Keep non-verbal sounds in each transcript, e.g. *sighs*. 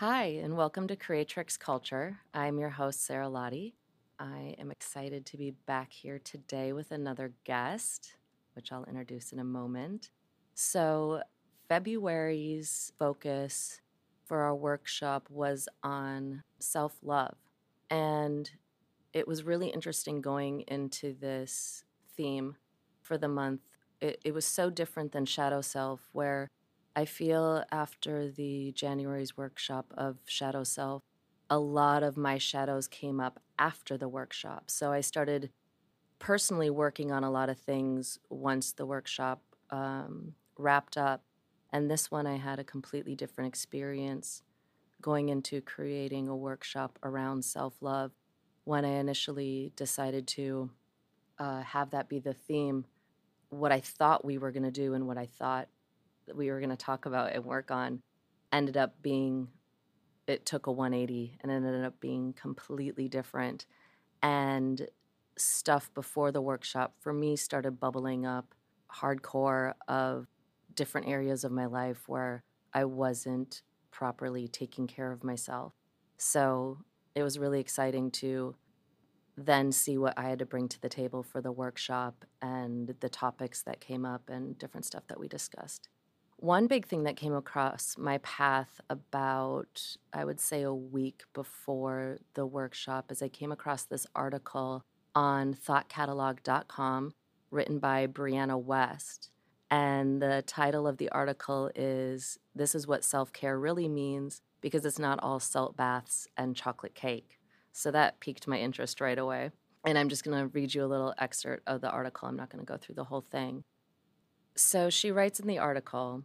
Hi, and welcome to Creatrix Culture. I'm your host, Sara Lahti. I am excited to be back here today with another guest, which I'll introduce in a moment. So, February's focus for our workshop was on self love. And it was really interesting going into this theme for the month. It, it was so different than Shadow Self, where I feel after the January's workshop of Shadow Self, a lot of my shadows came up after the workshop. So I started personally working on a lot of things once the workshop um, wrapped up. And this one, I had a completely different experience going into creating a workshop around self love when I initially decided to uh, have that be the theme. What I thought we were going to do and what I thought we were going to talk about and work on ended up being it took a 180 and ended up being completely different and stuff before the workshop for me started bubbling up hardcore of different areas of my life where I wasn't properly taking care of myself. So it was really exciting to then see what I had to bring to the table for the workshop and the topics that came up and different stuff that we discussed. One big thing that came across my path about, I would say, a week before the workshop is I came across this article on thoughtcatalog.com written by Brianna Wiest. And the title of the article is This is What Self Care Really Means because it's not all salt baths and chocolate cake. So that piqued my interest right away. And I'm just going to read you a little excerpt of the article. I'm not going to go through the whole thing. So she writes in the article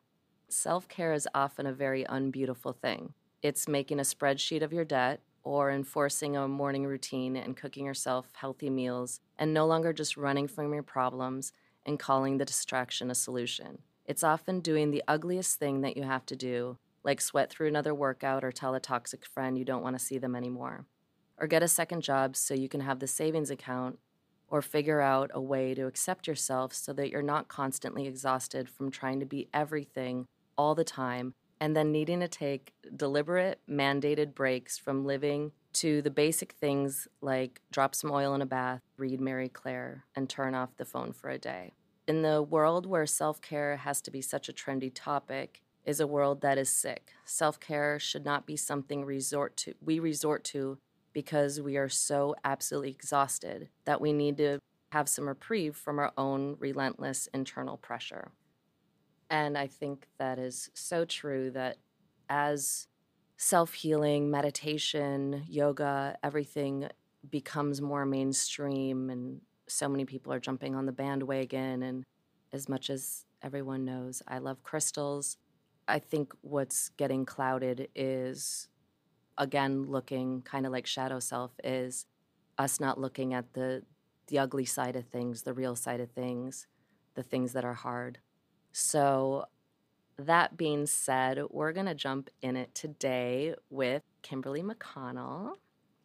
Self care is often a very unbeautiful thing. It's making a spreadsheet of your debt or enforcing a morning routine and cooking yourself healthy meals and no longer just running from your problems and calling the distraction a solution. It's often doing the ugliest thing that you have to do, like sweat through another workout or tell a toxic friend you don't want to see them anymore, or get a second job so you can have the savings account or figure out a way to accept yourself so that you're not constantly exhausted from trying to be everything all the time and then needing to take deliberate, mandated breaks from living to the basic things like drop some oil in a bath, read Marie Claire, and turn off the phone for a day. In the world where self care has to be such a trendy topic, is a world that is sick. Self care should not be something resort to we resort to because we are so absolutely exhausted that we need to have some reprieve from our own relentless internal pressure. And I think that is so true that as self healing, meditation, yoga, everything becomes more mainstream, and so many people are jumping on the bandwagon. And as much as everyone knows, I love crystals. I think what's getting clouded is, again, looking kind of like shadow self, is us not looking at the, the ugly side of things, the real side of things, the things that are hard. So, that being said, we're going to jump in it today with Kimberly McConnell.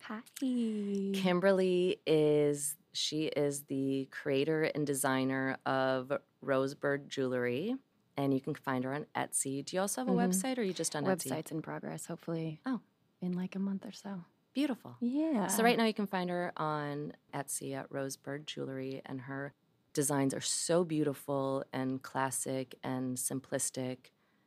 Hi. Kimberly is she is the creator and designer of Rosebird Jewelry, and you can find her on Etsy. Do you also have a mm-hmm. website, or are you just on Website's Etsy? Website's in progress. Hopefully, oh, in like a month or so. Beautiful. Yeah. So right now you can find her on Etsy at Rosebird Jewelry, and her designs are so beautiful and classic and simplistic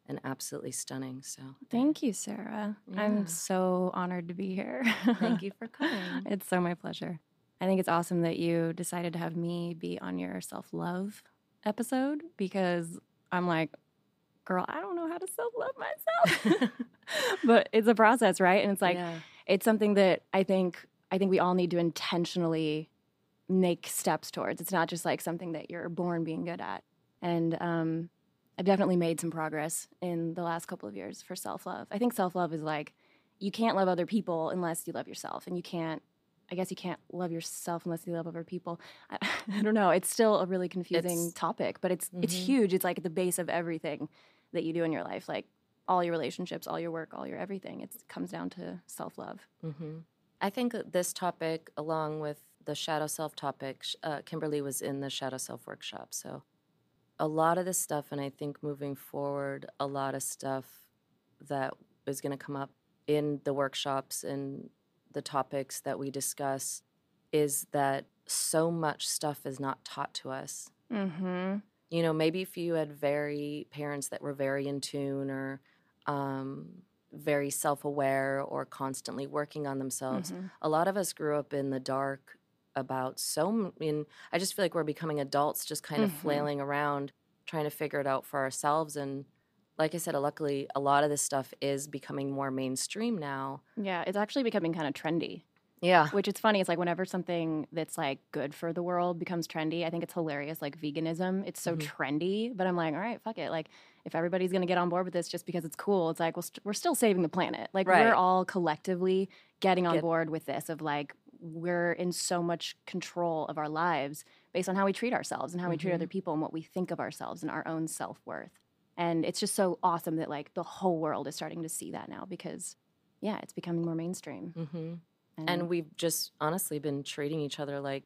and absolutely stunning. So thank you, Sara. Yeah. I'm so honored to be here. thank you *laughs* for coming. It's so my pleasure. I think it's awesome that you decided to have me be on your self love episode because I'm like, girl, I don't know how to self love myself. *laughs* *laughs* but it's a process, right? And it's like, yeah. it's something that I think I think we all need to intentionally make steps towards. It's not just like something that you're born being good at. And um, I've definitely made some progress in the last couple of years for self love. I think self love is like you can't love other people unless you love yourself, and you can't. I guess you can't love yourself unless you love other people. I, *laughs* I don't know. It's still a really confusing it's, topic, but it's mm-hmm. it's huge. It's like at the base of everything that you do in your life, like all your relationships, all your work, all your everything. It comes down to self love. Mm-hmm. I think this topic, along with the shadow self topic, uh, Kimberly was in the shadow self workshop. So a lot of this stuff, and I think moving forward, a lot of stuff that is going to come up in the workshops and the topics that we discuss is that so much stuff is not taught to us. Mm-hmm. You know, maybe if you had very parents that were very in tune or um, very self aware or constantly working on themselves, Mm-hmm. a lot of us grew up in the dark about so I mean I just feel like we're becoming adults just kind of Mhm. flailing around trying to figure it out for ourselves and like I said luckily a lot of this stuff is becoming more mainstream now. Yeah, it's actually becoming kind of trendy. Yeah. Which it's funny. It's like whenever something that's like good for the world becomes trendy, I think it's hilarious. Like veganism, it's so Mhm. trendy, but I'm like, all right, fuck it. Like if everybody's gonna get on board with this just because it's cool, it's like, well, st- we're still saving the planet. Like Right. we're all collectively getting on Get- board with this. Of like we're in so much control of our lives based on how we treat ourselves and how we treat other people and what we think of ourselves and our own self worth. And it's just so awesome that like the whole world is starting to see that now because, yeah, it's becoming more mainstream. hmm And we've just honestly been treating each other like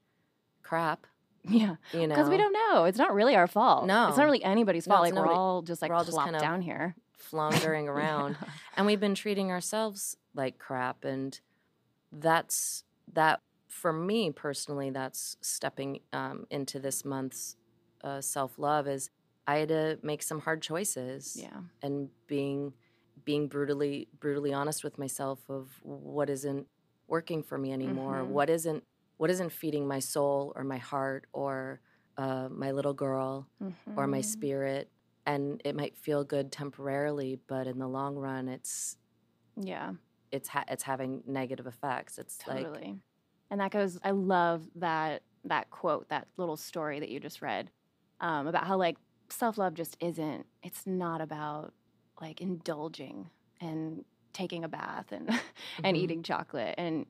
crap, *laughs* yeah. you know. Because we don't know. It's not really our fault. No. It's not really anybody's fault. it's like we're all just like all just kind of down here. floundering *laughs* around. and we've been treating ourselves like crap and that's that for me personally that's stepping um, into this month's uh, self-love is i had to make some hard choices yeah. and being being brutally brutally honest with myself of what isn't working for me anymore Mhm. what isn't what isn't feeding my soul or my heart or uh, my little girl or my Mhm. spirit and it might feel good temporarily but in the long run it's Yeah, it's ha- it's having negative effects it's like totally. and that goes. I love that that quote, that little story that you just read um, about how like self love just isn't. It's not about like indulging and taking a bath and *laughs* and Mhm. eating chocolate and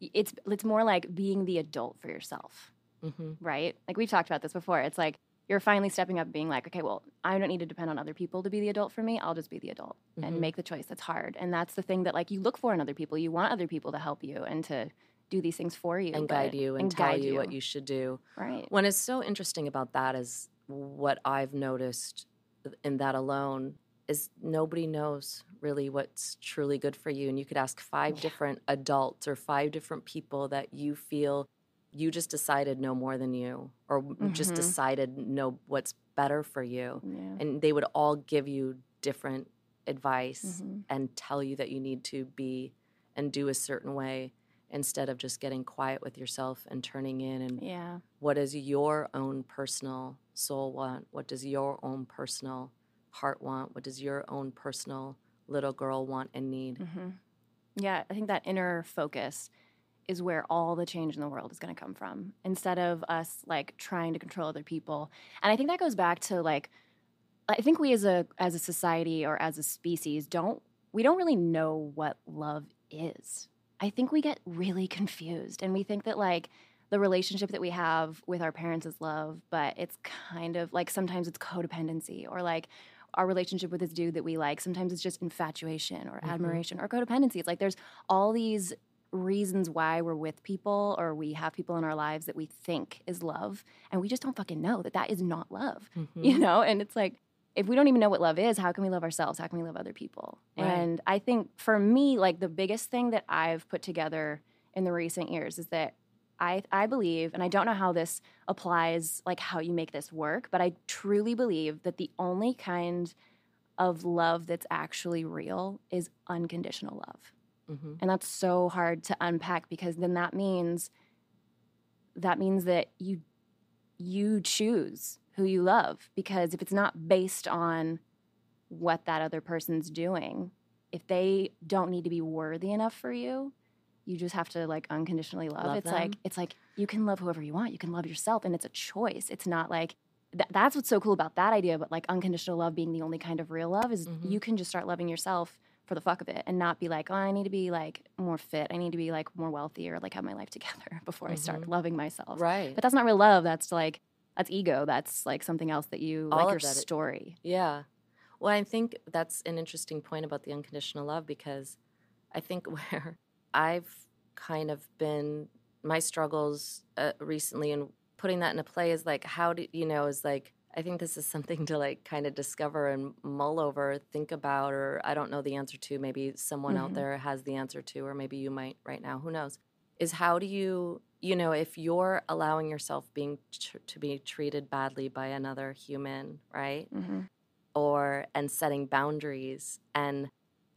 it's it's more like being the adult for yourself. mhm, right? Like we've talked about this before. It's like you're finally stepping up, being like, okay, well, I don't need to depend on other people to be the adult for me. I'll just be the adult Mhm. and make the choice that's hard. And that's the thing that like you look for in other people. You want other people to help you and to do these things for you and guide you and, and tell guide you, what you should do right. What is so interesting about that is what I've noticed in that alone is nobody knows really what's truly good for you. And you could ask five Yeah. different adults or five different people that you feel you just decided know more than you or just Mhm. decided know what's better for you. Yeah. And they would all give you different advice Mhm. and tell you that you need to be and do a certain way instead of just getting quiet with yourself and turning in and Yeah. what does your own personal soul want? What does your own personal heart want? What does your own personal little girl want and need? hmm Yeah, I think that inner focus is where all the change in the world is going to come from instead of us like trying to control other people. And I think that goes back to like I think we as a as a society or as a species don't we don't really know what love is. I think we get really confused and we think that like the relationship that we have with our parents is love, but it's kind of like sometimes it's codependency or like our relationship with this dude that we like. Sometimes it's just infatuation or Mhm. admiration or codependency. It's like there's all these reasons why we're with people or we have people in our lives that we think is love, and we just don't fucking know that that is not love, Mhm. *laughs* you know? And it's like, if we don't even know what love is, how can we love ourselves? How can we love other people? Right. And I think for me, like the biggest thing that I've put together in the recent years is that I, I believe, and I don't know how this applies, like how you make this work, but I truly believe that the only kind of love that's actually real is unconditional love. Mhm. And that's so hard to unpack because then that means that means that you you choose who you love because if it's not based on what that other person's doing, if they don't need to be worthy enough for you, you just have to like unconditionally love. Love it's like it's like you can love whoever you want. You can love yourself and it's a choice. It's not like th- that's what's so cool about that idea, but like unconditional love being the only kind of real love is Mhm. you can just start loving yourself for the fuck of it and not be like, oh, I need to be like more fit. I need to be like more wealthy or like have my life together *laughs* before I start Mhm. loving myself. Right. But that's not real love. That's like that's ego. That's like something else that you All like your that it- story. Yeah. Well, I think that's an interesting point about the unconditional love because I think *laughs* where I've kind of been, my struggles uh, recently and putting that into play is like, how do you know, is like, I think this is something *laughs* to like kind of discover and mull over, think about, or I don't know the answer to. Maybe someone out Mhm. there has the answer to, or maybe you might right now. Who knows? Is how do you, you know, if you're allowing yourself being tr- to be treated badly by another human, right? hmm Or and setting boundaries and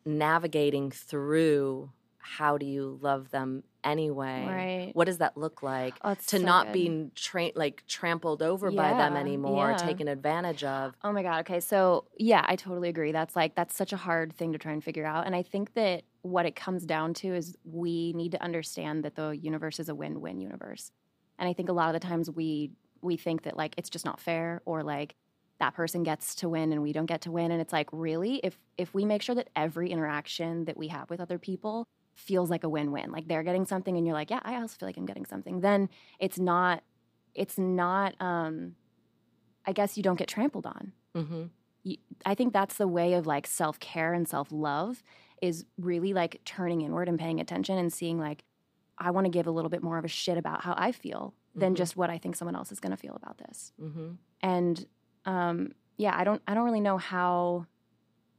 navigating through how do you love them anyway? Right. What does that look like? Oh, to so not good. be tra- like trampled over by them anymore, yeah. taken advantage of. Oh my god. Okay. So, yeah, I totally agree. That's like that's such a hard thing to try and figure out. And I think that what it comes down to is we need to understand that the universe is a win-win universe. And I think a lot of the times we we think that like it's just not fair or like that person gets to win and we don't get to win and it's like really if if we make sure that every interaction that we have with other people feels like a win-win like they're getting something and you're like yeah i also feel like i'm getting something then it's not it's not um i guess you don't get trampled on Mm-hmm. I think that's the way of like self care and self love is really like turning inward and paying attention and seeing like, I want to give a little bit more of a shit about how I feel than Mhm. just what I think someone else is going to feel about this. Mm-hmm. And um, yeah, I don't, I don't really know how,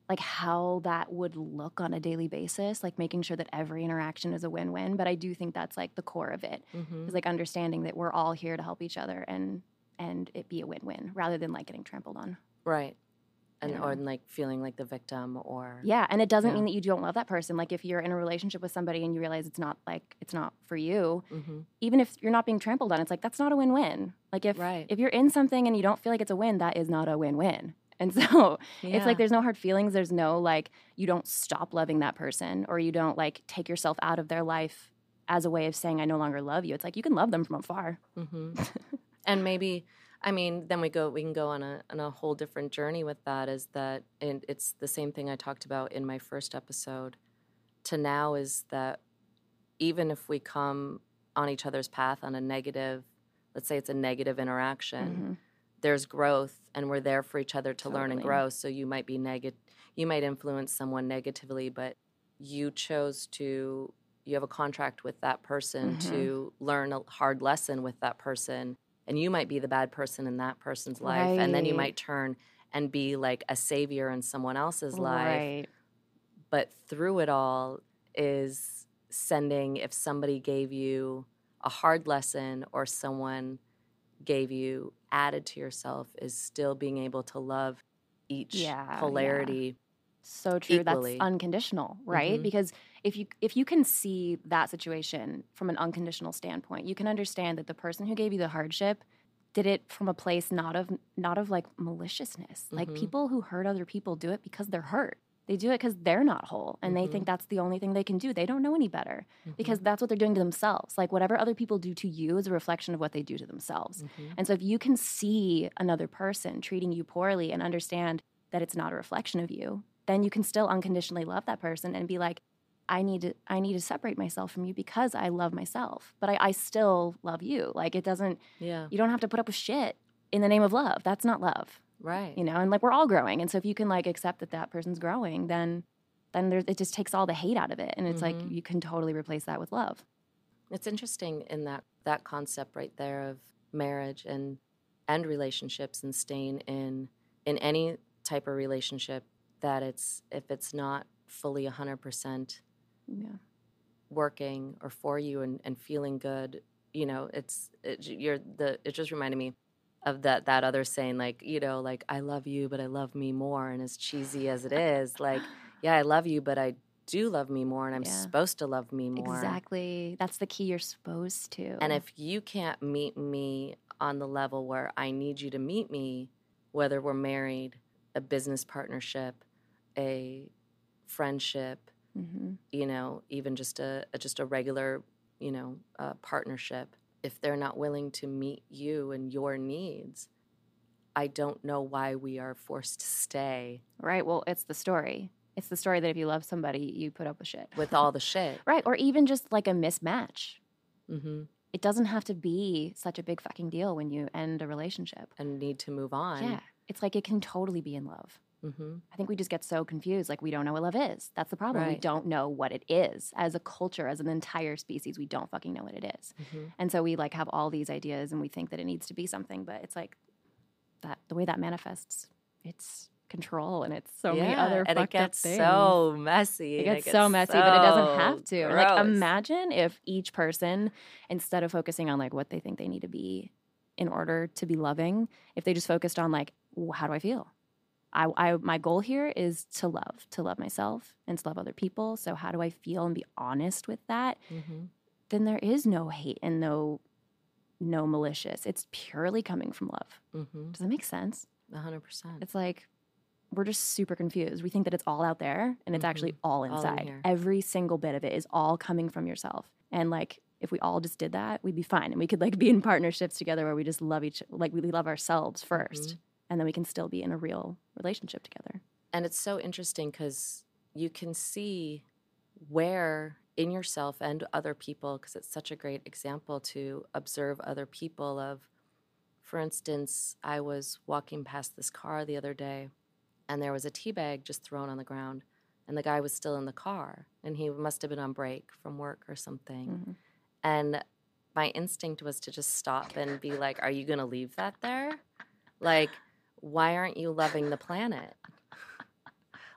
like how that would look on a daily basis, like making sure that every interaction is a win win. But I do think that's like the core of it Mm-hmm. is like understanding that we're all here to help each other and and it be a win win rather than like getting trampled on. Right. And Yeah. or like feeling like the victim or Yeah, and it doesn't Yeah. mean that you don't love that person. Like if you're in a relationship with somebody and you realize it's not like it's not for you, Mm-hmm. even if you're not being trampled on, it's like that's not a win-win. Like if Right. if you're in something and you don't feel like it's a win, that is not a win-win. And *laughs* so it's like there's no hard feelings. There's no like you don't stop loving that person or you don't like take yourself out of their life as a way of saying I no longer love you. It's like you can love them from afar. hmm *laughs* and maybe I mean, then we go. We can go on a on a whole different journey with that. Is that and it's the same thing I talked about in my first episode. To now is that even if we come on each other's path on a negative, let's say it's a negative interaction, Mhm. There's growth, and we're there for each other to learn and grow. So you might be negative. You might influence someone negatively, but you chose to. You have a contract with that person Mhm. to learn a hard lesson with that person and you might be the bad person in that person's life and then you might turn and be like a savior in someone else's life Right. but through it all is sending if somebody gave you a hard lesson or someone gave you added to yourself is still being able to love each Yeah, yeah. polarity So true. equally. That's unconditional, right? Mhm. Because if you if you can see that situation from an unconditional standpoint, you can understand that the person who gave you the hardship did it from a place not of not of like maliciousness. Like Mhm. people who hurt other people do it because they're hurt. They do it because they're not whole and they Mhm. think that's the only thing they can do. They don't know any better Mhm. because that's what they're doing to themselves. Like whatever other people do to you is a reflection of what they do to themselves. Mhm. And so if you can see another person treating you poorly and understand that it's not a reflection of you, then you can still unconditionally love that person and be like, I need to I need to separate myself from you because I love myself. But I, I still love you. Like it doesn't yeah you don't have to put up with shit in the name of love. That's not love. Right You know, and like we're all growing. And so if you can like accept that that person's growing, then then there's it just takes all the hate out of it. And it's like Mhm. you can totally replace that with love. It's interesting in that that concept right there of marriage and and relationships and staying in in any type of relationship that it's if it's not fully 100% Yeah. working or for you and, and feeling good you know it's it, you're the it just reminded me of that that other saying like you know like i love you but i love me more and as cheesy as it is like *sighs* yeah i love you but i do love me more and i'm Yeah. supposed to love me more Exactly. That's the key you're supposed to. And if you can't meet me on the level where I need you to meet me, whether we're married, a business partnership, a friendship, hmm you know, even just a, a just a regular, you know, uh, partnership, if they're not willing to meet you and your needs, I don't know why we are forced to stay Right. Well, it's the story. It's the story that if you love somebody, you put up with shit. with all the shit. *laughs* Right. Or even just like a mismatch. hmm It doesn't have to be such a big fucking deal when you end a relationship. And need to move on. Yeah. It's like it can totally be in love. Hmm I think we just get so confused. Like we don't know what love is. That's the problem. We don't know what it is. As a culture, as an entire species, we don't fucking know what it is. hmm And so we like have all these ideas and we think that it needs to be something, but it's like that the way that manifests, it's control and it's so many Yeah, other and it gets things. so messy. it and gets so messy, but it doesn't have so to. Like imagine if each person, instead of focusing on like what they think they need to be in order to be loving, if they just focused on like, how do I feel? I, I my goal here is to love, to love myself and to love other people. So how do I feel and be honest with that? Mhm. Then there is no hate and no no malicious. It's purely coming from love. Mhm. Does that make sense? A hundred percent. It's like we're just super confused. We think that it's all out there and it's actually all in inside. here. Every single bit of it is all coming from yourself. And like if we all just did that, we'd be fine. And we could like be in partnerships together where we just love each like we love ourselves 1st And then we can still be in a real relationship together. And it's so interesting because you can see where in yourself and other people, because it's such a great example to observe other people. Of, for instance, I was walking past this car the other day, and there was a tea bag just thrown on the ground, and the guy was still in the car, and he must have been on break from work or something. Mhm. And my instinct was to just stop and be like, Are you going to leave that there? Like, why aren't you loving the planet?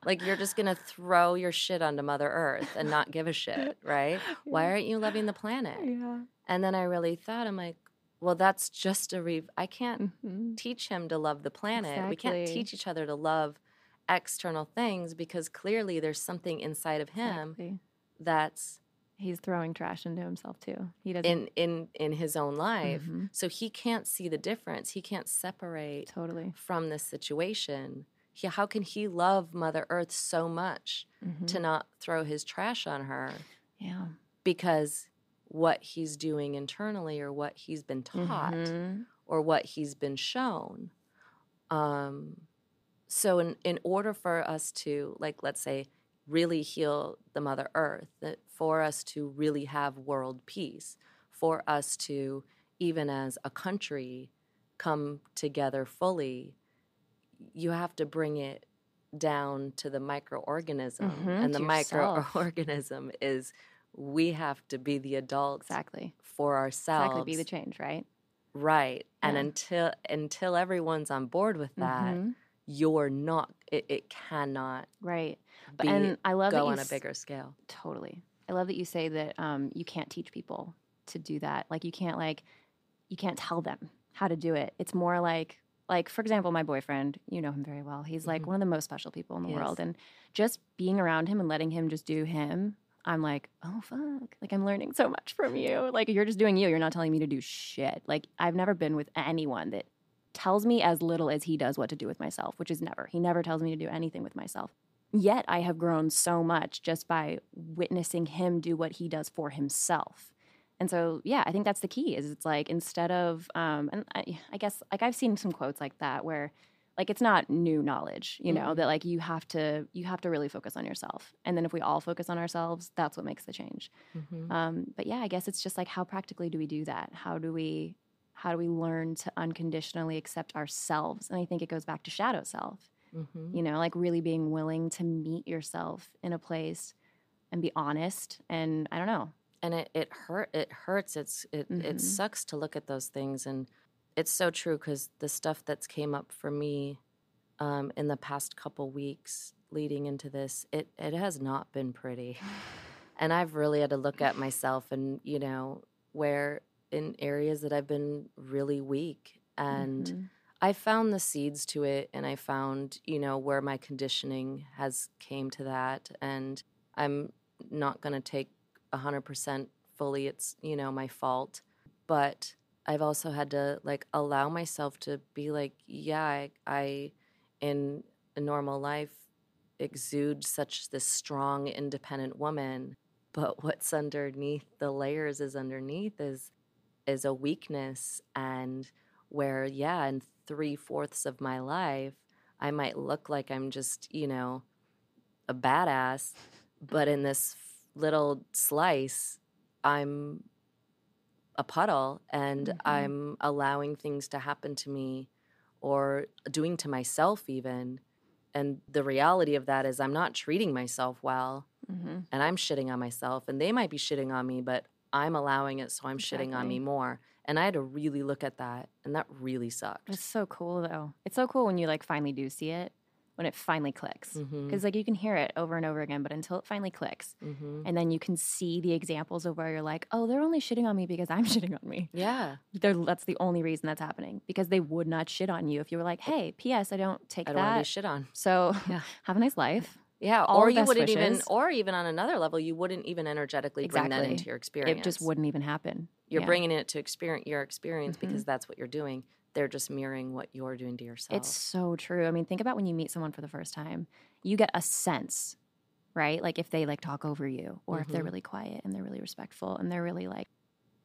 Like, you're just to throw your shit onto Mother Earth and not give a shit, right? *laughs* Why aren't you loving the planet? Yeah. And then I really thought, I'm like, well, that's just a re. I can't Mhm. teach him to love the planet. We can't teach each other to love external things because clearly there's something inside of him Exactly. that's He's throwing trash into himself too. He doesn't in in in his own life Mhm. so he can't see the difference he can't separate totally. from this situation he, how can he love mother earth so much Mhm. to not throw his trash on her Yeah. because what he's doing internally or what he's been taught Mhm. or what he's been shown um so in in order for us to like let's say really heal the mother earth that for us to really have world peace for us to even as a country come together fully you have to bring it down to the microorganism Mhm, and the yourself. microorganism is we have to be the adults Exactly. for ourselves Exactly. Be the change, right? Right. And until until everyone's on board with that, Mhm. you're not it, it cannot Right. But be and I love that go you on a bigger scale. Totally. I love that you say that um, you can't teach people to do that. Like you can't like you can't tell them how to do it. It's more like like for example, my boyfriend, you know him very well. He's like Mhm. one of the most special people in the He world, and just being around him and letting him just do him. I'm like, oh fuck! Like I'm learning so much from you. Like you're just doing you. You're not telling me to do shit. Like I've never been with anyone that tells me as little as he does what to do with myself, which is never. He never tells me to do anything with myself. Yet I have grown so much just by witnessing him do what he does for himself. And so, yeah, I think that's the key. Is it's like instead of, um, and I, I guess like I've seen some quotes like that where, like it's not new knowledge, you know, Mhm. that like you have to you have to really focus on yourself. And then if we all focus on ourselves, that's what makes the change. Mhm. Um, but yeah, I guess it's just like how practically do we do that? How do we how do we learn to unconditionally accept ourselves? And I think it goes back to shadow self Mhm. you know like really being willing to meet yourself in a place and be honest and i don't know And it it hurt it hurts. It's it Mhm. it sucks to look at those things and it's so true cuz the stuff that's came up for me um, in the past couple weeks leading into this, it it has not been pretty. *sighs* And I've really had to look at myself and, you know, where in areas that I've been really weak and Mhm. I found the seeds to it and I found, you know, where my conditioning has came to that and I'm not going to take 100% fully it's, you know, my fault, but I've also had to like allow myself to be like, yeah, I, I in a normal life exude such this strong independent woman, but what's underneath the layers is underneath is is a weakness and where yeah in three fourths of my life i might look like i'm just you know a badass but in this little slice i'm a puddle and Mhm. i'm allowing things to happen to me or doing to myself even and the reality of that is i'm not treating myself well Mhm. and I'm shitting on myself, and they might be shitting on me, but I'm allowing it, so I'm shitting on me more. And I had to really look at that, and that really sucked. It's so cool though. It's so cool when you like finally do see it, when it finally clicks. Because like you can hear it over and over again, but until it finally clicks, mhm. and then you can see the examples of where you're like, oh, they're only shitting on me because I'm *laughs* shitting on me. Yeah, They're, that's the only reason that's happening because they would not shit on you if you were like, hey, P.S. I don't take I don't want to be that. shit on. so Yeah. *laughs* have a nice life. Yeah, All or you wouldn't even, or even on another level, you wouldn't even energetically bring that into your experience. It just wouldn't even happen. You're Yeah. bringing it to experience your experience Mhm. because that's what you're doing. They're just mirroring what you're doing to yourself. It's so true. I mean, think about when you meet someone for the first time, you get a sense, right? Like if they like talk over you or if they're Mhm. really quiet and they're really respectful and they're really like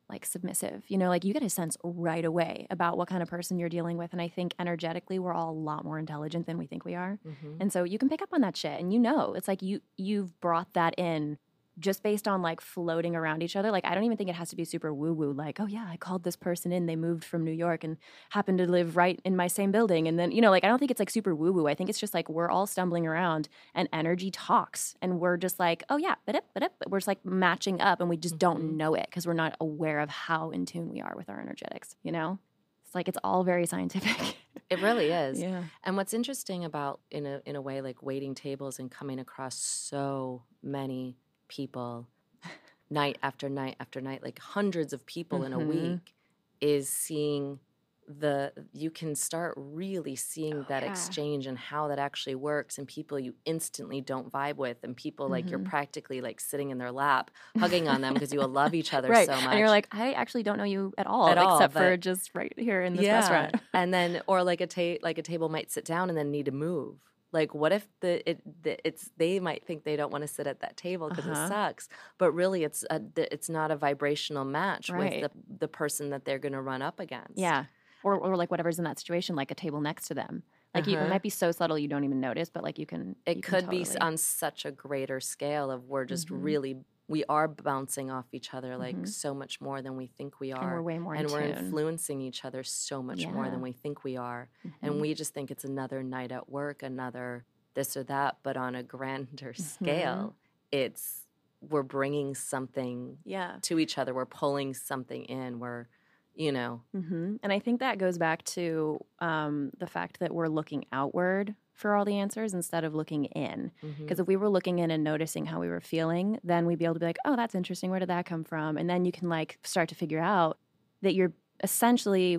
like submissive. You know, like you get a sense right away about what kind of person you're dealing with and I think energetically we're all a lot more intelligent than we think we are. Mhm. And so you can pick up on that shit and you know, it's like you you've brought that in just based on like floating around each other. Like I don't even think it has to be super woo woo like, oh yeah, I called this person in, they moved from New York and happened to live right in my same building and then, you know, like I don't think it's like super woo woo. I think it's just like we're all stumbling around and energy talks and we're just like, oh yeah, but it, but it, we're just like matching up and we just don't mm-hmm. know it because we're not aware of how in tune we are with our energetics, you know? It's like it's all very scientific. It really *laughs* is. yeah. And what's interesting about in a in a way like waiting tables and coming across so many people *laughs* night after night after night, like hundreds of people in a Mhm. week, is seeing the you can start really seeing Oh, that yeah. exchange and how that actually works and people you instantly don't vibe with and people like you're Mhm. practically like sitting in their lap hugging on them because you all love each *laughs* other right. so much And you're like, I actually don't know you at all, At all, except for just right here in this restaurant. and then or like a ta- like a table might sit down and then need to move. Like what if the it the, it's they might think they don't want to sit at that table because Uh-huh. it sucks, but really it's a it's not a vibrational match Right. with the the person that they're going to run up against. Yeah. Or, or like whatever's in that situation, like a table next to them. Like you, it Uh-huh. might be so subtle you don't even notice, but like you can. it you can could be on such a greater scale of we're just Mhm. really we are bouncing off each other like Mhm. so much more than we think we and we're way more and in we're tune. influencing each other so much more than we think we are and Mhm. we just think it's another night at work, another this or that. But on a grander Mm-hmm. scale, it's we're bringing something yeah. to each other. We're pulling something in. We're, you know, hmm And I think that goes back to um, the fact that we're looking outward for all the answers instead of looking in. Because if we were looking in and noticing how we were feeling, then we'd be able to be like, oh, that's interesting. Where did that come from? And then you can like start to figure out that you're essentially,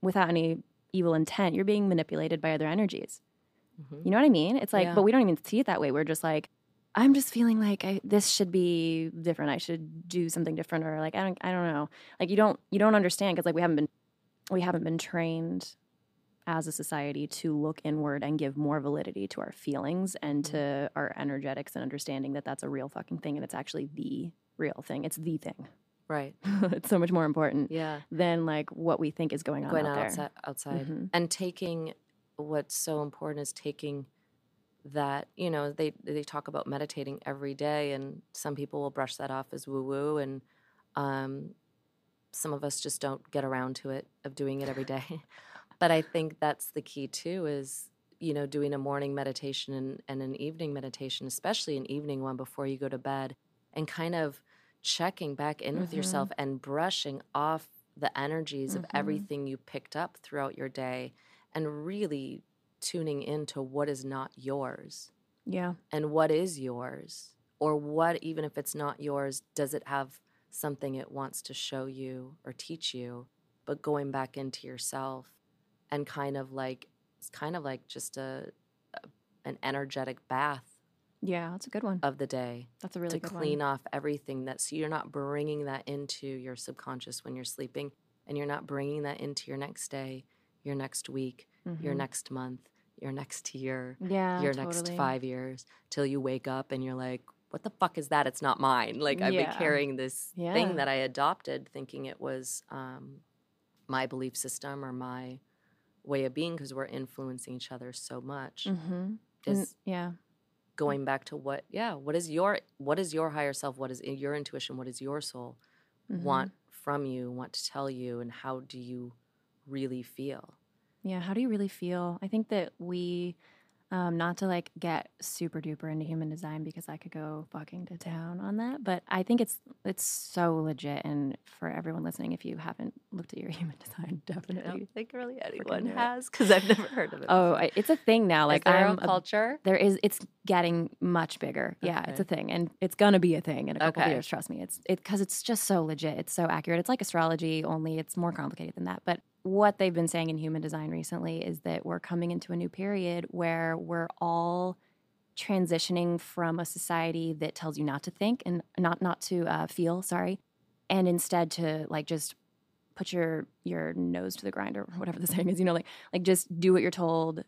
without any evil intent, you're being manipulated by other energies. Mhm. You know what I mean? It's like, Yeah. but we don't even see it that way. We're just like, I'm just feeling like I, this should be different. I should do something different, or like I don't, I don't know. Like you don't, you don't understand because like we haven't been, we haven't been trained as a society to look inward and give more validity to our feelings and to our energetics and understanding that that's a real fucking thing and it's actually the real thing. It's the thing. right, *laughs* it's so much more important yeah, than like what we think is going on going out there. outside, outside, Mhm. and taking what's so important is taking that you know they they talk about meditating every day and some people will brush that off as woo woo and um some of us just don't get around to it of doing it every day *laughs* but i think that's the key too is you know doing a morning meditation and, and an evening meditation especially an evening one before you go to bed and kind of checking back in with Mhm. yourself and brushing off the energies of Mhm. everything you picked up throughout your day and really tuning into what is not yours Yeah. and what is yours or what even if it's not yours does it have something it wants to show you or teach you but going back into yourself and kind of like it's kind of like just a, a an energetic bath Yeah. That's a good one. of the day That's a really to good clean one. off everything that so you're not bringing that into your subconscious when you're sleeping and you're not bringing that into your next day your next week your Mhm. next month your next year yeah, your totally. next five years till you wake up and you're like, what the fuck is that? It's not mine. Like I've Yeah. been carrying this Yeah. thing that I adopted thinking it was um, my belief system or my way of being because we're influencing each other so much. Mm-hmm. Is yeah. going back to what, yeah, what is your what is your higher self? What is your intuition? what is your soul Mhm. want from you, want to tell you, and how do you really feel? Yeah. How do you really feel? I think that we, Um, not to like get super duper into human design because I could go fucking to town on that, but I think it's it's so legit. And for everyone listening, if you haven't looked at your *laughs* human design, I definitely. don't think really anyone has because I've never heard of it. Oh. I- it's a thing now. Like Is a a- culture? there is. It's getting much bigger. Yeah, it's a thing, and it's gonna be a thing in a couple of Okay. years. Trust me. It's it because it's just so legit. It's so accurate. It's like astrology, only it's more complicated than that. But what they've been saying in human design recently is that we're coming into a new period where we're all transitioning from a society that tells you not to think and not not to uh, feel. Sorry, and instead to like just put your your nose to the grind or *laughs* whatever the saying is. You know, like like just do what you're told.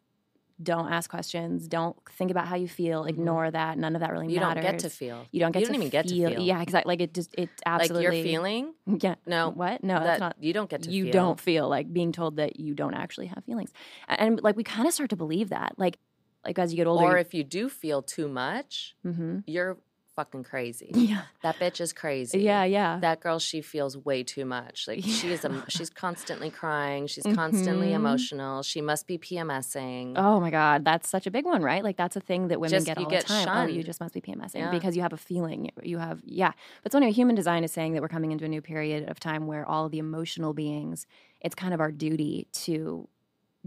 Don't ask questions. Don't think about how you feel. Mhm. Ignore that. None of that really You matters. You don't get to feel. You don't get you to don't even get to feel. feel. Yeah, exactly. Like it just it absolutely Like you're feeling? *laughs* Yeah. No, What? No, that that's not. you don't get to You feel. don't feel like being told that you don't actually have feelings, and, and, like we kind of start to believe that. Like, like as you get older. Or if you do feel too much, hmm you're fucking crazy. yeah, That bitch is crazy. yeah, yeah. That girl, she feels way too much. Like *laughs* she is, Yeah. em- she's constantly crying. She's constantly Mhm. emotional. She must be PMSing. Oh my God, that's such a big one, right? Like that's a thing that women Just- get all get the time. Oh, you just must be PMSing Yeah. because you have a feeling. You have, yeah. But so anyway, human design is saying that we're coming into a new period of time where all of the emotional beings, it's kind of our duty to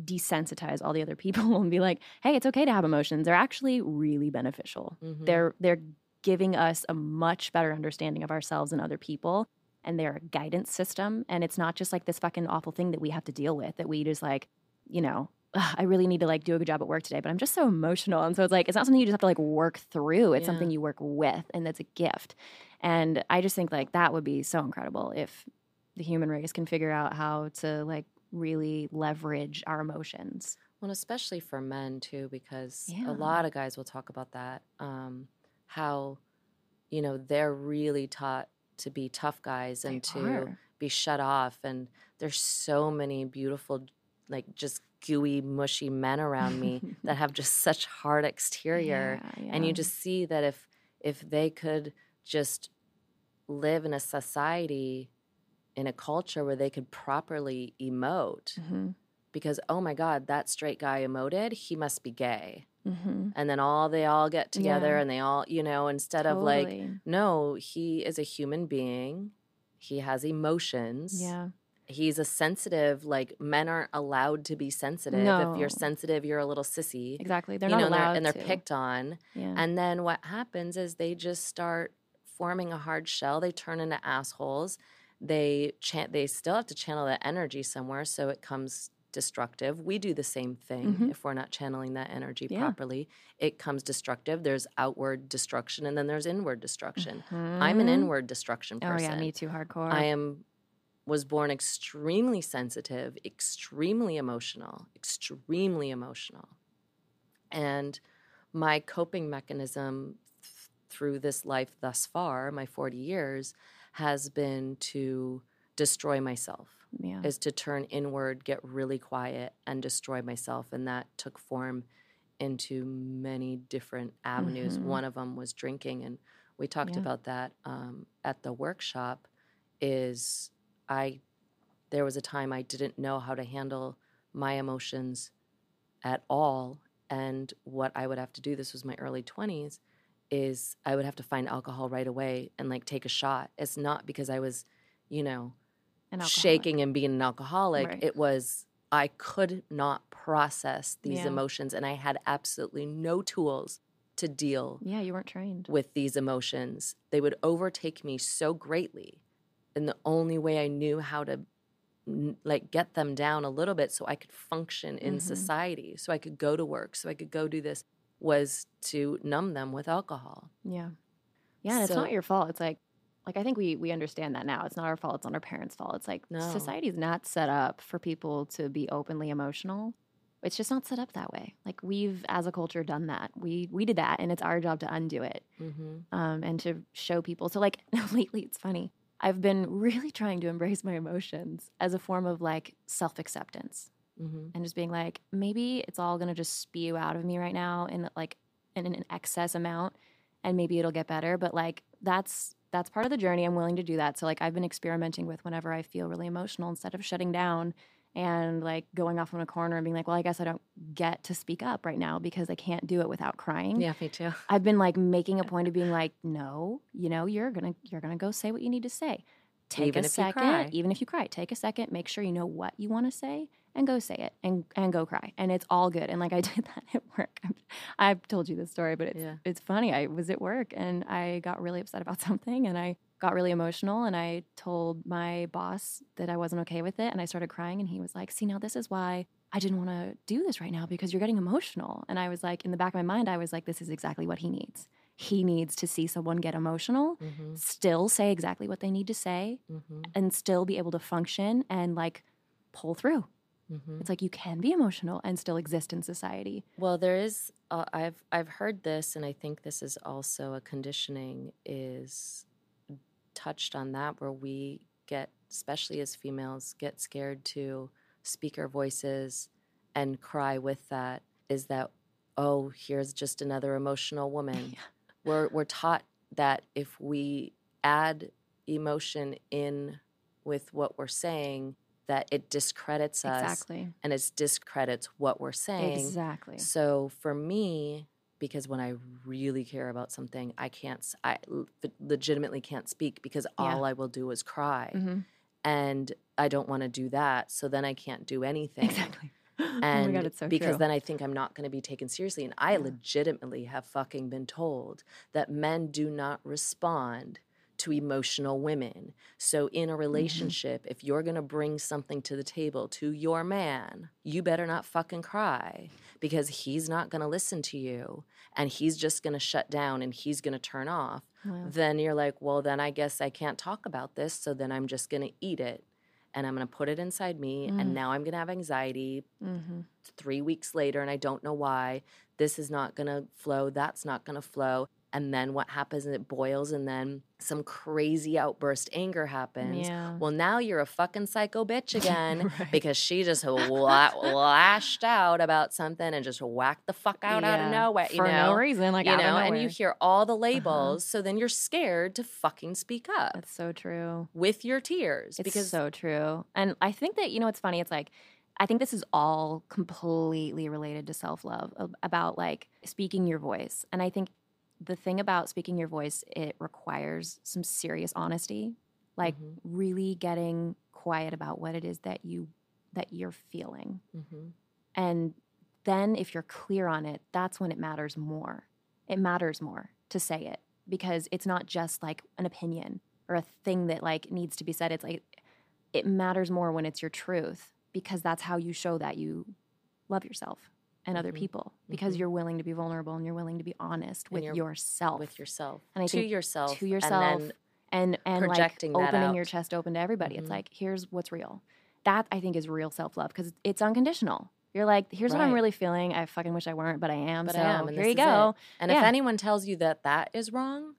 desensitize all the other people *laughs* and be like, hey, it's okay to have emotions. They're actually really beneficial. Mhm. They're they're giving us a much better understanding of ourselves and other people. And they're a guidance system. And it's not just like this fucking awful thing that we have to deal with that we just like, you know, I really need to like do a good job at work today, but I'm just so emotional. And so it's like, it's not something you just have to like work through. It's something you work with, and that's a gift. And I just think like that would be so incredible if the human race can figure out how to like really leverage our emotions. Well, especially for men too, because Yeah. a lot of guys will talk about that. Um, how, you know, they're really taught to be tough guys and They to are. be shut off. And there's so many beautiful, like just gooey, mushy men around me *laughs* that have just such hard exterior. Yeah, And you just see that if if they could just live in a society in a culture where they could properly emote Mhm, because oh my god that straight guy emoted he must be gay mhm. and then all they all get together Yeah. and they all you know instead of like no he is a human being he has emotions yeah. he's a sensitive like men aren't allowed to be sensitive if you're sensitive you're a little sissy Exactly. They're you not know and they're, allowed and they're to. picked on Yeah. and then what happens is they just start forming a hard shell. They turn into assholes. They chan they still have to channel that energy somewhere, so it comes destructive. We do the same thing Mhm. if we're not channeling that energy Yeah. properly. It comes destructive. There's outward destruction, and then there's inward destruction. I'm an Mhm. inward destruction person. Oh yeah, me too. Hardcore. I am was born extremely sensitive, extremely emotional, extremely emotional. And my coping mechanism th- through this life thus far, my 40 years, has been to destroy myself, yeah. is to turn inward, get really quiet, and destroy myself. And that took form into many different avenues. Mhm. One of them was drinking. And we talked Yeah. about that um, at the workshop is I there was a time I didn't know how to handle my emotions at all and what I would have to do this was my early 20s is I would have to find alcohol right away and like take a shot. It's not because I was, you know. Shaking and being an alcoholic. Right. It was I could not process these Yeah. emotions and I had absolutely no tools to deal Yeah, you weren't trained. with these emotions. They would overtake me so greatly. And the only way I knew how to like get them down a little bit so I could function in Mhm. society, so I could go to work, so I could go do this was to numb them with alcohol. Yeah. Yeah, and it's not your fault. It's like like I think we we understand that now. It's not our fault, it's not our parents' fault. It's like No. society's not set up for people to be openly emotional. It's just not set up that way. Like we've as a culture done that. We we did that and it's our job to undo it. hmm Um and to show people. So like *laughs* lately it's funny. I've been really trying to embrace my emotions as a form of like self-acceptance. hmm and just being like, maybe it's all gonna just spew out of me right now in like in an excess amount, and maybe it'll get better. But like that's that's part of the journey. I'm willing to do that. So like I've been experimenting with whenever I feel really emotional, instead of shutting down and like going off on a corner and being like, well, I guess I don't get to speak up right now because I can't do it without crying. Yeah, me too. I've been like making a point of being like, no, you know, you're gonna you're gonna go say what you need to say. Take Even a second, even if you cry, take a second, make sure you know what you want to say and go say it and and go cry. And it's all good. And like I *laughs* did that at work. I've, I've told you this story, but it's Yeah. it's funny. I was at work and I got really upset about *laughs* something and I got really emotional and I told my boss that I wasn't okay with it and I started crying and he was like, "See, now this is why I didn't want to do this right now because you're getting emotional." And I was like, in the back of my mind, I was like, "This is exactly what he needs. He needs to see someone get emotional, Mm-hmm. still say exactly what they need to say Mm-hmm. and still be able to function and like pull through." Mm-hmm. It's like you can be emotional and still exist in society. Well, there is. Uh, I've I've heard this, and I think this is also a conditioning is touched on that where we get, especially as females, get scared to speak our voices and cry with that. Is that oh, here's just another emotional woman. Yeah. *laughs* We're we're taught that if we add emotion in with what we're saying, that it discredits us Exactly. and it discredits what we're saying. Exactly. So for me, because when I really care about something, I can't, I legitimately can't speak because Yeah. all I will do is cry. hmm And I don't want to do that. So then I can't do anything. Exactly. And *laughs* oh my god, it's so because true. then I think I'm not going to be taken seriously. And I Yeah. legitimately have fucking been told that men do not respond to emotional women. So in a Mm-hmm. relationship, if you're going to bring something to the table to your man, you better not fucking cry because he's not going to listen to you and he's just going to shut down and he's going to turn off. Wow. Then you're like, well, then I guess I can't talk about this. So then I'm just going to eat it and I'm going to put it inside me. Mm. And now I'm going to have anxiety hmm three weeks later and I don't know why. This is not going to flow. That's not going to flow. And then what happens is it boils and then some crazy outburst anger happens. Yeah. Well, now you're a fucking psycho bitch *laughs* again Right. because she just la- lashed out about something and just whacked the fuck out out of Yeah. nowhere. You for know? no reason, like you know, and you hear all the uh-huh. labels, so then you're scared to fucking speak up That's so true. with your tears It's because so true. And I think that you know what's funny. It's like I think this is all completely related to self love about like speaking your voice. And I think the thing about speaking your voice it requires some serious honesty, like Mhm. really getting quiet about what it is that you that you're feeling. Mhm. And then if you're clear on it, that's when it matters more. It matters more to say it because it's not just like an opinion or a thing that like needs to be said. It's like it matters more when it's your truth because that's how you show that you love yourself and other Mhm. people because Mhm. you're willing to be vulnerable and you're willing to be honest with yourself with yourself And I to yourself to yourself and then and and projecting like that opening your chest open to everybody. It's Mhm. like here's what's real. That I think is real self love because it's unconditional. You're like, here's what I'm really feeling. I fucking wish I weren't, but I am. But so I am, and here you go. it. And if anyone tells you that that is wrong,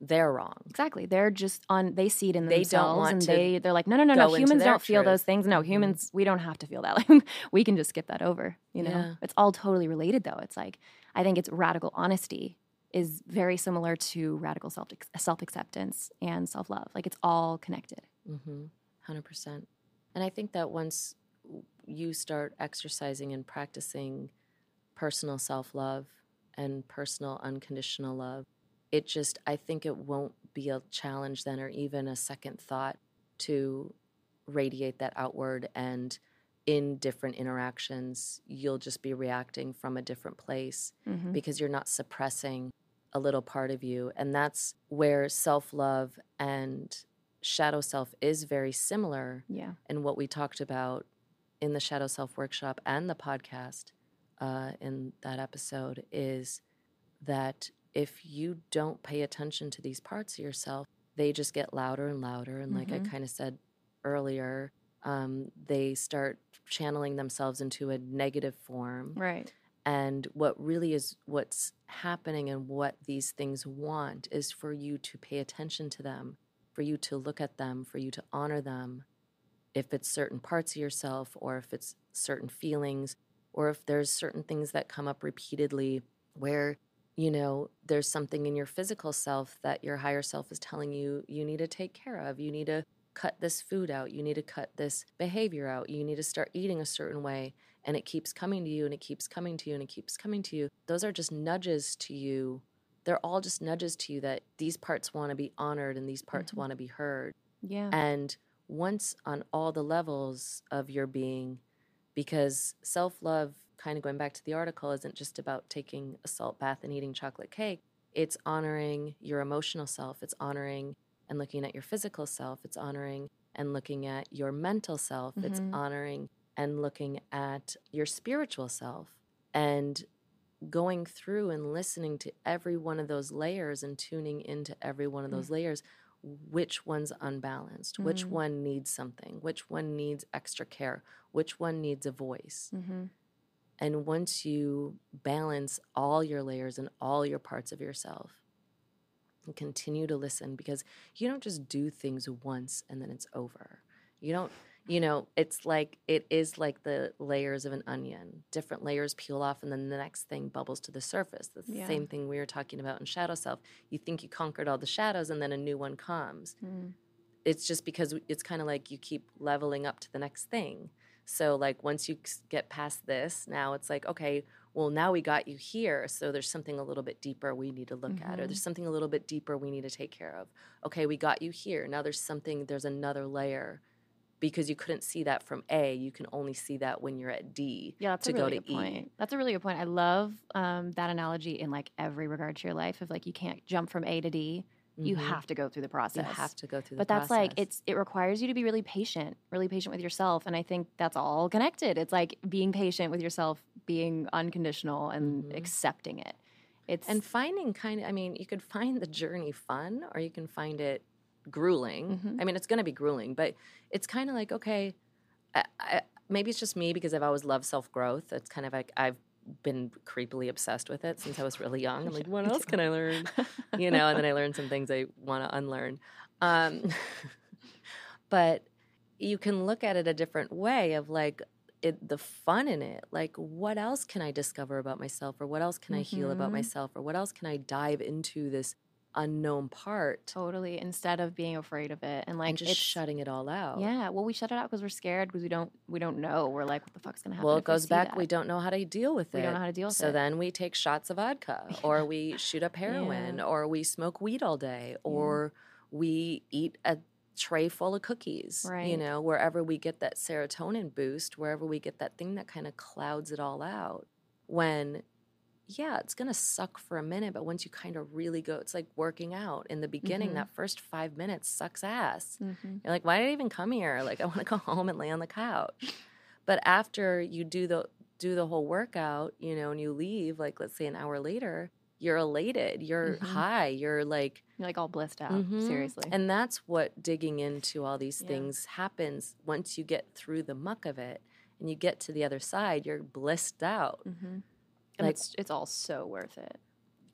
they're wrong. Exactly. They're just on. They see it in They don't themselves, want and to they they're like, no, no, no, no. Humans don't feel those things. No, Mhm. humans. We don't have to feel that. *laughs* Like we can just skip that over. You know, Yeah. it's all totally related though. It's like I think it's radical honesty is very similar to radical self self acceptance and self love. Like it's all connected. Mm-hmm. Hundred percent. And I think that once you start exercising and practicing personal self love and personal unconditional love, it just I think it won't be a challenge then or even a second thought to radiate that outward and in different interactions you'll just be reacting from a different place Mhm. because you're not suppressing a little part of you. And that's where self love and shadow self is very similar. Yeah. And what we talked about in the Shadow Self workshop and the podcast uh, in that episode is that if you don't pay attention to these parts of yourself, they just get louder and louder. And like I Mhm. kind of said earlier, um, they start channeling themselves into a negative form. Right. And what really is what's happening and what these things want is for you to pay attention to them, for you to look at them, for you to honor them. If it's certain parts of yourself, or if it's certain feelings, or if there's certain things that come up repeatedly where, you know, there's something in your physical self that your higher self is telling you you need to take care of, you need to cut this food out. You need to cut this behavior out. You need to start eating a certain way. And it keeps coming to you and it keeps coming to you and it keeps coming to you. Those are just nudges to you. They're all just nudges to you that these parts want to be honored and these parts Mhm. want to be heard. Yeah. And once on all the levels of your being, because self love, kind of going back to the article, isn't just about taking a salt bath and eating chocolate cake. It's honoring your emotional self. It's honoring and looking at your physical self. It's honoring and looking at your mental self. It's Mhm. honoring and looking at your spiritual self. And going through and listening to every one of those layers and tuning into every one of Mm. those layers which one's unbalanced which Mhm. one needs something which one needs extra care which one needs a voice mm-hmm. And once you balance all your layers and all your parts of yourself and continue to listen because you don't just do things once and then it's over you don't you know it's like it is like the layers of an onion different layers peel off and then the next thing bubbles to the surface that's the Yeah. same thing we were talking about in shadow self you think you conquered all the shadows and then a new one comes Mm. it's just because it's kind of like you keep leveling up to the next thing. So like once you get past this, now it's like okay, well now we got you here, so there's something a little bit deeper we need to look at or there's something a little bit deeper we need to take care of. Okay, we got you here. Now there's something there's another layer because you couldn't see that from A, you can only see that when you're at D. Yeah, that's to a go really to good E. point. That's a really good point. I love um, that analogy in like every regard to your life of like you can't jump from A to D. You Mhm. have to go through the process. you have to go through the but that's like it's it requires you to be really patient, really patient with yourself, and I think that's all connected. It's like being patient with yourself, being unconditional, and Mhm. accepting it. It's and finding kind of i mean you could find the journey fun or you can find it grueling Mhm. i mean it's going to be grueling but it's kind of like okay I, I, maybe it's just me because i've always loved self-growth it's kind of like i've been creepily obsessed with it since i was really young. I'm like what else can i learn? *laughs* You know and then i learned some things i want to unlearn. Um, *laughs* but you can look at it a different way of like it, the fun in it. Like what else can i discover about myself or what else can i heal about Mhm. myself or what else can i dive into this unknown part totally instead of being afraid of it and like and just shutting it all out Yeah, well, we shut it out because we're scared because we don't we don't know. We're like, what the fuck's gonna happen? well it goes see back that? we don't know how to deal with it. We don't know how to deal with so it. So then we take shots of vodka *laughs* or we shoot up heroin Yeah. or we smoke weed all day or we eat a tray full of cookies Right. you know wherever we get that serotonin boost wherever we get that thing that kind of clouds it all out when yeah it's going to suck for a minute but once you kind of really go it's like working out in the beginning Mhm. that first 5 minutes sucks ass Mhm. you're like, why did I even come here? Like, I want to *laughs* go home and lay on the couch. But after you do the do the whole workout, you know, and you leave, like let's say an hour later, you're elated, you're Mhm. high, you're like, You're like all blissed out. Mhm. Seriously. and that's what digging into all these Yeah. things happens once you get through the muck of it and you get to the other side, you're blissed out. Hmm Like- and it's it's all so worth it.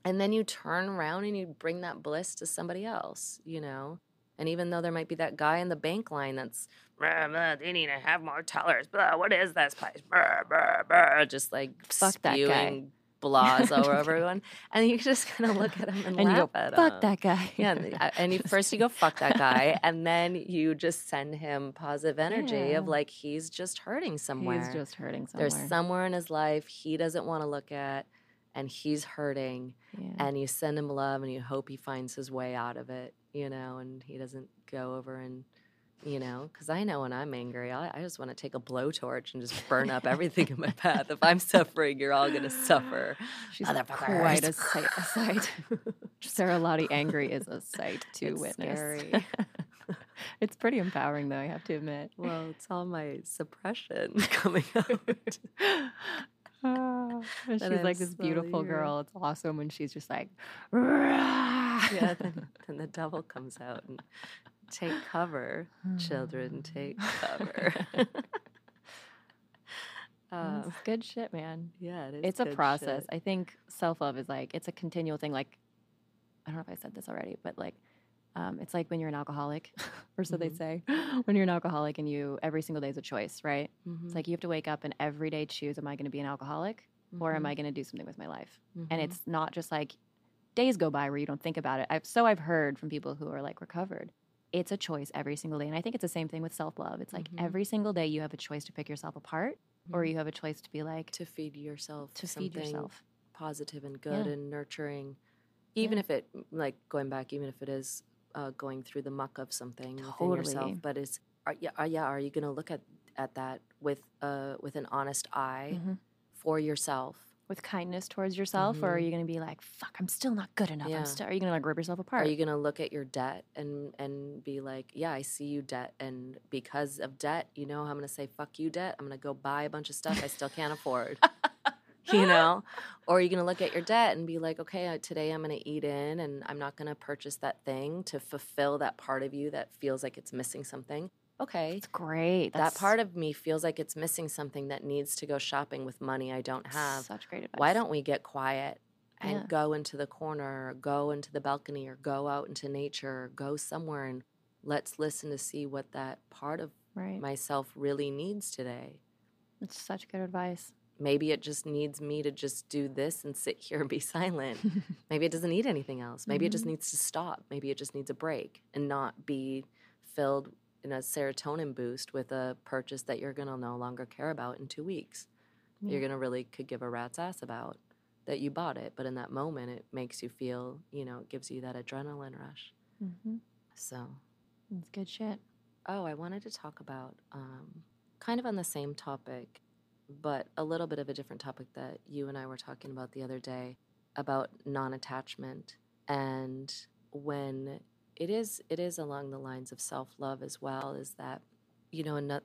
And then you turn around and you bring that bliss to somebody else, you know? And even though there might be that guy in the bank line that's, "Bruh, bruh, they need to have more tellers. Blah, what is this place? Bruh, bruh, bruh," just like Fuck that guy. spewing blahs *laughs* over everyone. And you just *laughs* kind of look at him and, And you laugh go, at fuck him. that guy. Yeah, and, you, *laughs* first you go fuck that guy, and then you just send him positive energy of like he's just hurting somewhere. He's just hurting somewhere. There's somewhere in his life he doesn't want to look at, and he's hurting yeah. and you send him love and you hope he finds his way out of it, you know, and he doesn't go over and, you know, because I know when I'm angry, I, I just want to take a blowtorch and just burn up everything in my path. If I'm suffering, you're all going to suffer. She's quite a sight. A sight. *laughs* Sara Lahti angry is a sight to It's witness. *laughs* it's pretty empowering, though. I have to admit. Well, it's all my suppression *laughs* coming out. That she's like this beautiful girl. It's awesome when she's just like, yeah, then, then the devil comes out and take cover, children, take *laughs* cover. *laughs* um, It's good shit, man. yeah, it is. It's a process. shit. I think self love is like it's a continual thing. Like I don't know if I said this already, but like um, it's like when you're an alcoholic, *laughs* or so they Mhm. say. When you're an alcoholic and you every single day is a choice, right? Mhm, It's like you have to wake up and every day choose: Am I going to be an alcoholic, or am mhm, I going to do something with my life? And it's not just like days go by where you don't think about it. I've so I've heard from people who are like recovered. It's a choice every single day. And I think it's the same thing with self love. It's like Mhm. every single day you have a choice to pick yourself apart, or Mhm. you have a choice to be like, to feed yourself to feed yourself. positive and good Yeah. and nurturing even Yeah. if it like going back even if it is uh, going through the muck of something within yourself Totally. but it's are, yeah, are, yeah are you going to look at at that with uh with an honest eye Mhm. for yourself With kindness towards yourself, or are Mhm. you going to be like, fuck, I'm still not good enough? Yeah. I'm still, are you going to like rip yourself apart? are you going to look at your debt and and be like yeah i see you debt and because of debt you know i'm going to say fuck you debt i'm going to go buy a bunch of stuff i still can't afford *laughs* you know *laughs* or are you going to look at your debt and be like okay today i'm going to eat in and i'm not going to purchase that thing to fulfill that part of you that feels like it's missing something okay it's great. that part of me feels like it's missing something that needs to go shopping with money i don't have Such great advice. why don't we get quiet and Yeah. go into the corner or go into the balcony or go out into nature or go somewhere and let's listen to see what that part of right? myself really needs today It's such good advice. maybe it just needs me to just do this and sit here and be silent *laughs* maybe it doesn't need anything else maybe it just Mhm. needs to stop maybe it just needs a break and not be filled in a serotonin boost with a purchase that you're going to no longer care about in two weeks Yeah. you're going to really could give a rat's ass about that you bought it but in that moment it makes you feel you know it gives you that adrenaline rush hmm so It's good shit. oh i wanted to talk about um, kind of on the same topic but a little bit of a different topic that you and i were talking about the other day about non-attachment and when it is it is along the lines of self-love as well is that you know no,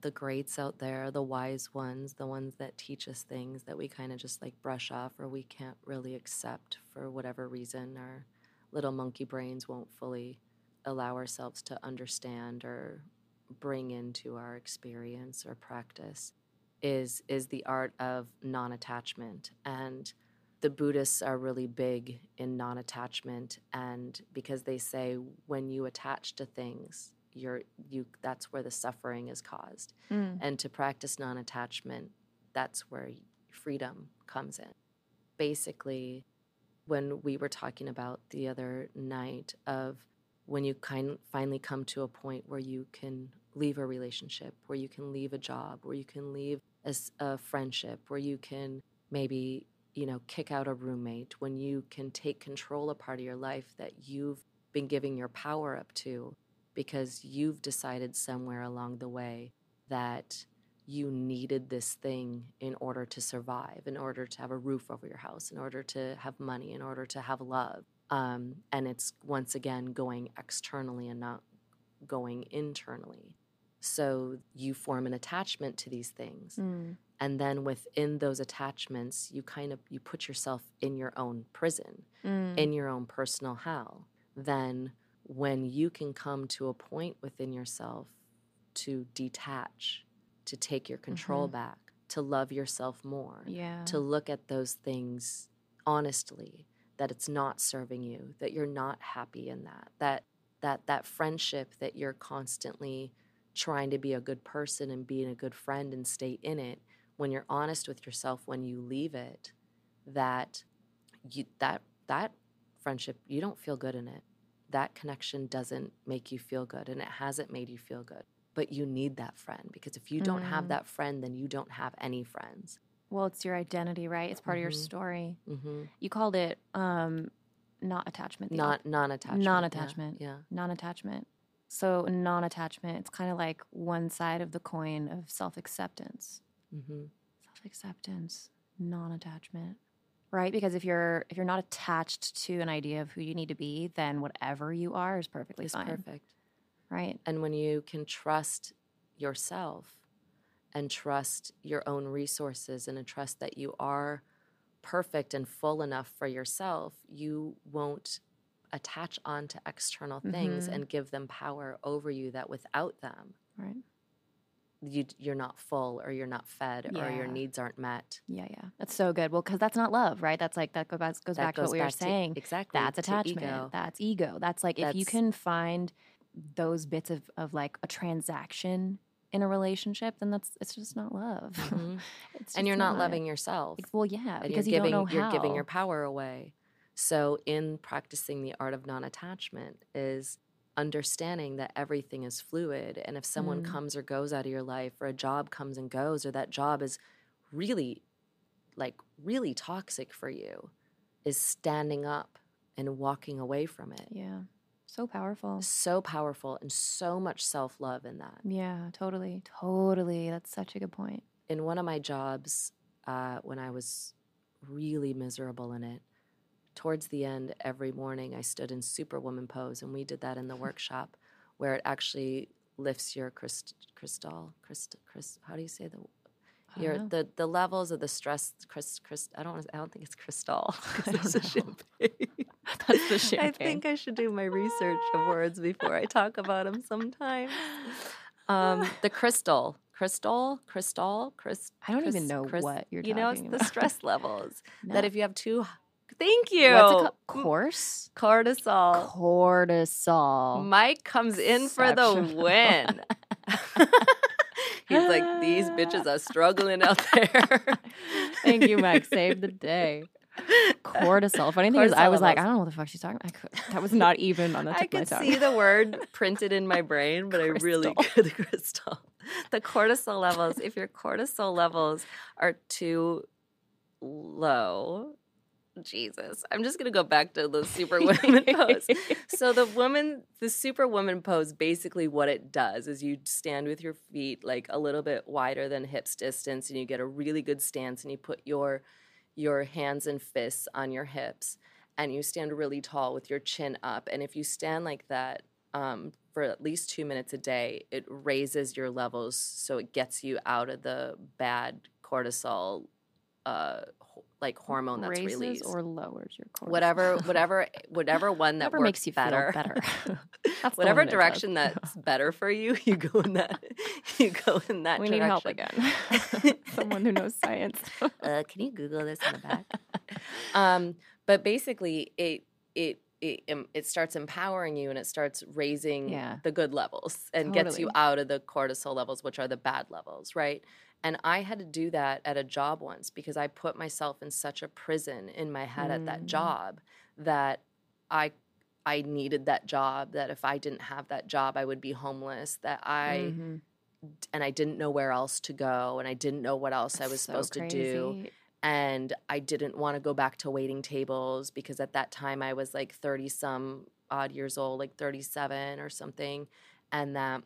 the greats out there the wise ones the ones that teach us things that we kind of just like brush off or we can't really accept for whatever reason our little monkey brains won't fully allow ourselves to understand or bring into our experience or practice is is the art of non-attachment. And the buddhists are really big in non-attachment and because they say when you attach to things you're you that's where the suffering is caused Mm. and to practice non-attachment that's where freedom comes in basically when we were talking about the other night of when you kind finally come to a point where you can leave a relationship where you can leave a job where you can leave a friendship where you can maybe you know kick out a roommate when you can take control of part of your life that you've been giving your power up to because you've decided somewhere along the way that you needed this thing in order to survive, in order to have a roof over your house, in order to have money, in order to have love. Um, and it's once again going externally and not going internally. So you form an attachment to these things. Mm. And then within those attachments, you kind of you put yourself in your own prison Mm. in your own personal hell, then when you can come to a point within yourself to detach, to take your control Mhm. back, to love yourself more, yeah. to look at those things honestly, that it's not serving you, that you're not happy in that, that that that friendship that you're constantly trying to be a good person and being a good friend and stay in it, when you're honest with yourself when you leave it, that you that that friendship you don't feel good in it that connection doesn't make you feel good and it hasn't made you feel good but you need that friend because if you don't have Mm. that friend then you don't have any friends well, it's your identity, right? It's part of your Mhm. story. mm-hmm. You called it um, not attachment. not non-attachment Non-attachment. yeah, non-attachment. So non-attachment, it's kind of like one side of the coin of self-acceptance. Mm-hmm. Self-acceptance, non-attachment. Right? Because if you're if you're not attached to an idea of who you need to be, then whatever you are is perfectly it's fine. perfect Right? and when you can trust yourself and trust your own resources and trust that you are perfect and full enough for yourself, you won't attach onto external things Mhm. and give them power over you that without them Right. You you're not full or you're not fed or your needs aren't met. Yeah, yeah. That's so good. Well, because that's not love, right? That's like that goes back, goes That back to what we were to- saying. exactly. That's attachment. ego. That's ego. That's like if you can find those bits of, of like a transaction in a relationship, then that's it's just not love. Mhm. *laughs* It's and you're not loving yourself. Like, well, yeah, and because you're you don't know you're giving your power away. So in practicing the art of non-attachment is understanding that everything is fluid and if someone Mm. comes or goes out of your life or a job comes and goes or that job is really like really toxic for you is standing up and walking away from it Yeah. So powerful. so powerful and so much self-love in that Yeah, totally. Totally. That's such a good point. in one of my jobs uh, when i was really miserable in it towards the end every morning i stood in superwoman pose and we did that in the *laughs* workshop where it actually lifts your crystal crystal crystal crystal how do you say the your know. the the levels of the stress crystal crystal i don't wanna- i don't think it's crystal *laughs* I *laughs* don't know. champagne That's the I think I should do my research of words before I talk about them sometimes. Um, the crystal, crystal, crystal, crystal. I don't even know what you're talking You know, it's talking the stress levels No. that if you have too. Thank you. What's it called? Course? Cortisol. Cortisol. Mike comes in for the win. *laughs* He's like, these bitches are struggling out there. *laughs* Thank you, Mike. Saved the day. Cortisol. Funny thing is, I Cortisol was like, I don't know what the fuck she's talking about. I could, that was not even on the tip I of my could see the word printed in my brain, but I really Crystal. the *laughs* crystal. The cortisol levels. If your cortisol levels are too low, Jesus, I'm just gonna go back to the superwoman *laughs* pose. So the woman, the superwoman pose, basically what it does is you stand with your feet like a little bit wider than hips distance, and you get a really good stance, and you put your your hands and fists on your hips, and you stand really tall with your chin up. And if you stand like that um, for at least two minutes a day, it raises your levels, so it gets you out of the bad cortisol, uh, like hormone that's Raises released. or lowers your cortisol. whatever, whatever, whatever one that Whatever makes you better. feel better. *laughs* That's whatever one that does. direction that's better for you, *laughs* you go in that. *laughs* You go in that. we need help again. Someone who knows science. uh, can you Google this in the back? um, but basically, it it it it starts empowering you and it starts raising Yeah. the good levels and gets you out of the cortisol levels, which are the bad levels, right? And I had to do that at a job once because I put myself in such a prison in my head at that Mm. job that I I needed that job. That if I didn't have that job, I would be homeless. That I Mhm. and I didn't know where else to go, and I didn't know what else I That's was so supposed to do. And I didn't want to go back to waiting tables because at that time I was like 30 some odd years old, like 37 or something. And that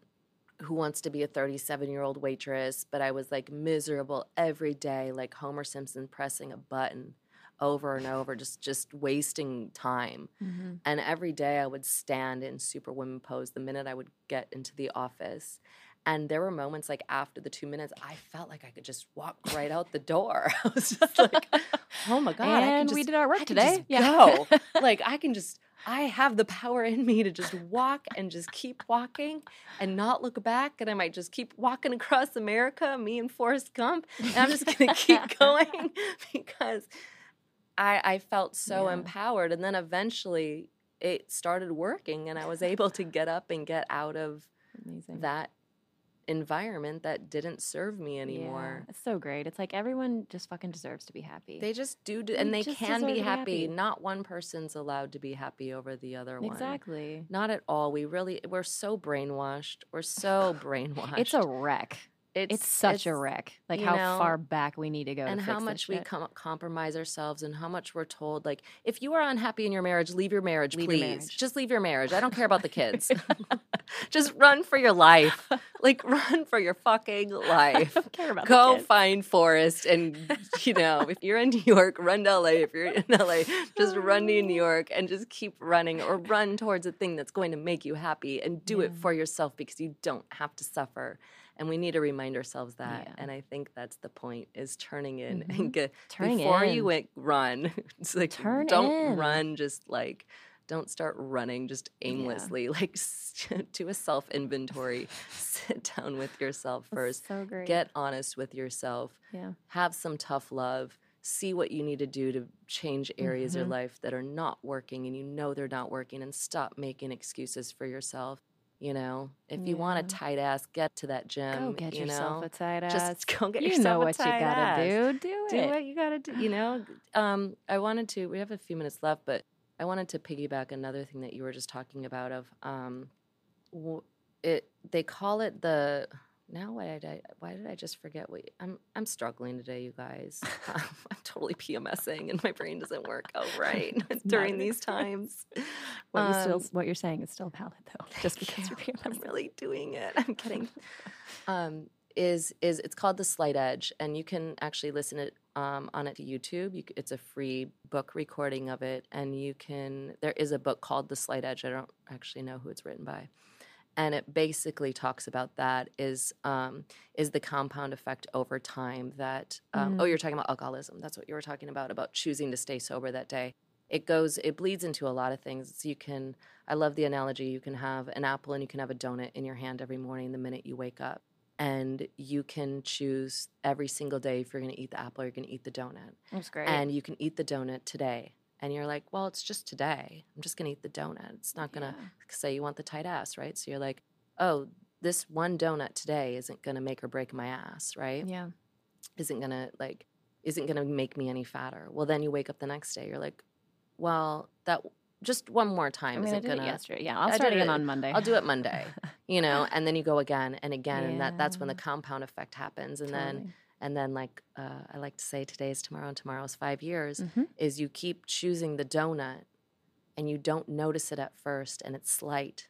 who wants to be a 37 year old waitress? But I was like miserable every day, like Homer Simpson pressing a button over and over, just just wasting time. Mhm. And every day I would stand in superwoman pose the minute I would get into the office. And there were moments like after the two minutes, I felt like I could just walk right out the door. *laughs* I was just like, oh my God. I can and just, we did our work today. yeah. go. *laughs* like I can just, I have the power in me to just walk and just keep walking and not look back. And I might just keep walking across America, me and Forrest Gump. And I'm just *laughs* going to keep going because I, I felt so Yeah. empowered. And then eventually it started working and I was able to get up and get out of Amazing. that environment that didn't serve me anymore. Yeah, it's so great. It's like everyone just fucking deserves to be happy. They just do, d- and they can be happy. happy. Not one person's allowed to be happy over the other one. exactly. Not at all. We really, we're so brainwashed. We're so brainwashed. *sighs* It's a wreck. It's, such a wreck. Like how know, far back we need to go. And to how much we com- compromise ourselves, and how much we're told, like, if you are unhappy in your marriage, leave your marriage, Leave your please. marriage. Just leave your marriage. I don't care about the kids. *laughs* *laughs* Just run for your life. *laughs* Like, *laughs* run for your fucking life. I *laughs* don't care about the Go find Forrest, and you know, if you're in New York, run to LA. If you're in LA, just run to New York and just keep running, or run towards a thing that's going to make you happy, and do it for yourself because you don't have to suffer. And we need to remind ourselves that. Yeah. And I think that's the point: is turning in Mhm. and get Turning before in. you went run. *laughs* It's like Turn don't in. run just like. Don't start running just aimlessly. *laughs* Like s- do a self inventory. Sit down with yourself That's first so great. get honest with yourself yeah. have some tough love see what you need to do to change areas of your Mhm. life that are not working and you know they're not working and stop making excuses for yourself you know if you want a tight ass get to that gym Go get you yourself know a tight ass. just go get you yourself know a what you gotta ass. do. Do, do what you gotta do you know um i wanted to we have a few minutes left but I wanted to piggyback another thing that you were just talking about of um, it. They call it the. Now why did I why did I just forget what I'm I'm struggling today, you guys. Um, *laughs* *laughs* I'm totally PMSing and my brain doesn't work *laughs* out right during these times. What you still Um, what you're saying is still valid though. Just because you. you're I'm really doing it. I'm kidding. Is is it's called the Slight Edge, and you can actually listen it um, on it to YouTube. You, it's a free book recording of it, and you can. There is a book called The Slight Edge. I don't actually know who it's written by, and it basically talks about that is um, is the compound effect over time that. Um, Oh, Mm. you're talking about alcoholism. That's what you were talking about about choosing to stay sober that day. It goes. It bleeds into a lot of things. So you can. I love the analogy. You can have an apple and you can have a donut in your hand every morning the minute you wake up. And you can choose every single day if you're going to eat the apple or you're going to eat the donut. That's great. And you can eat the donut today. And you're like, well, it's just today. I'm just going to eat the donut. It's not going to Yeah. say you want the tight ass, right? So you're like, oh, this one donut today isn't going to make or break my ass, right? yeah. isn't gonna like isn't gonna make me any fatter. Well, then you wake up the next day, you're like, well, that just one more I time mean, I isn't did it gonna. yesterday. Yeah, I'll start again it- on Monday. I'll do it Monday, *laughs* you know, and then you go again and again, and that that's when the compound effect happens, and then and then like uh, I like to say, today is tomorrow, and tomorrow's five years. Mhm. Is you keep choosing the donut, and you don't notice it at first, and it's slight,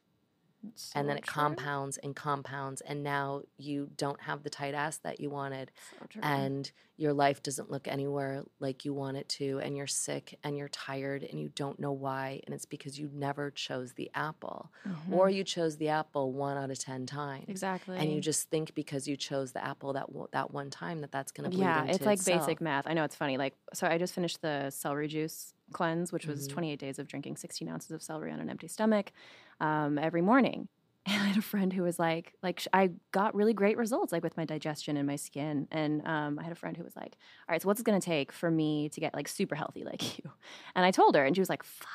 It's and then so it true. compounds and compounds, and now you don't have the tight ass that you wanted, So and your life doesn't look anywhere like you want it to and you're sick and you're tired and you don't know why and it's because you never chose the apple or Mhm. you chose the apple 1 out of 10 times exactly. and you just think because you chose the apple that w- that one time that that's going to bleed yeah, into it's like itself. basic math. I know it's funny. Like, so I just finished the celery juice cleanse, which was Mhm. 28 days of drinking 16 ounces of celery on an empty stomach um, every morning. *laughs* And I had a friend who was like, like I got really great results, like with my digestion and my skin. And um, I had a friend who was like, all right, so what's it going to take for me to get like super healthy like *laughs* you? And I told her, and she was like, fuck.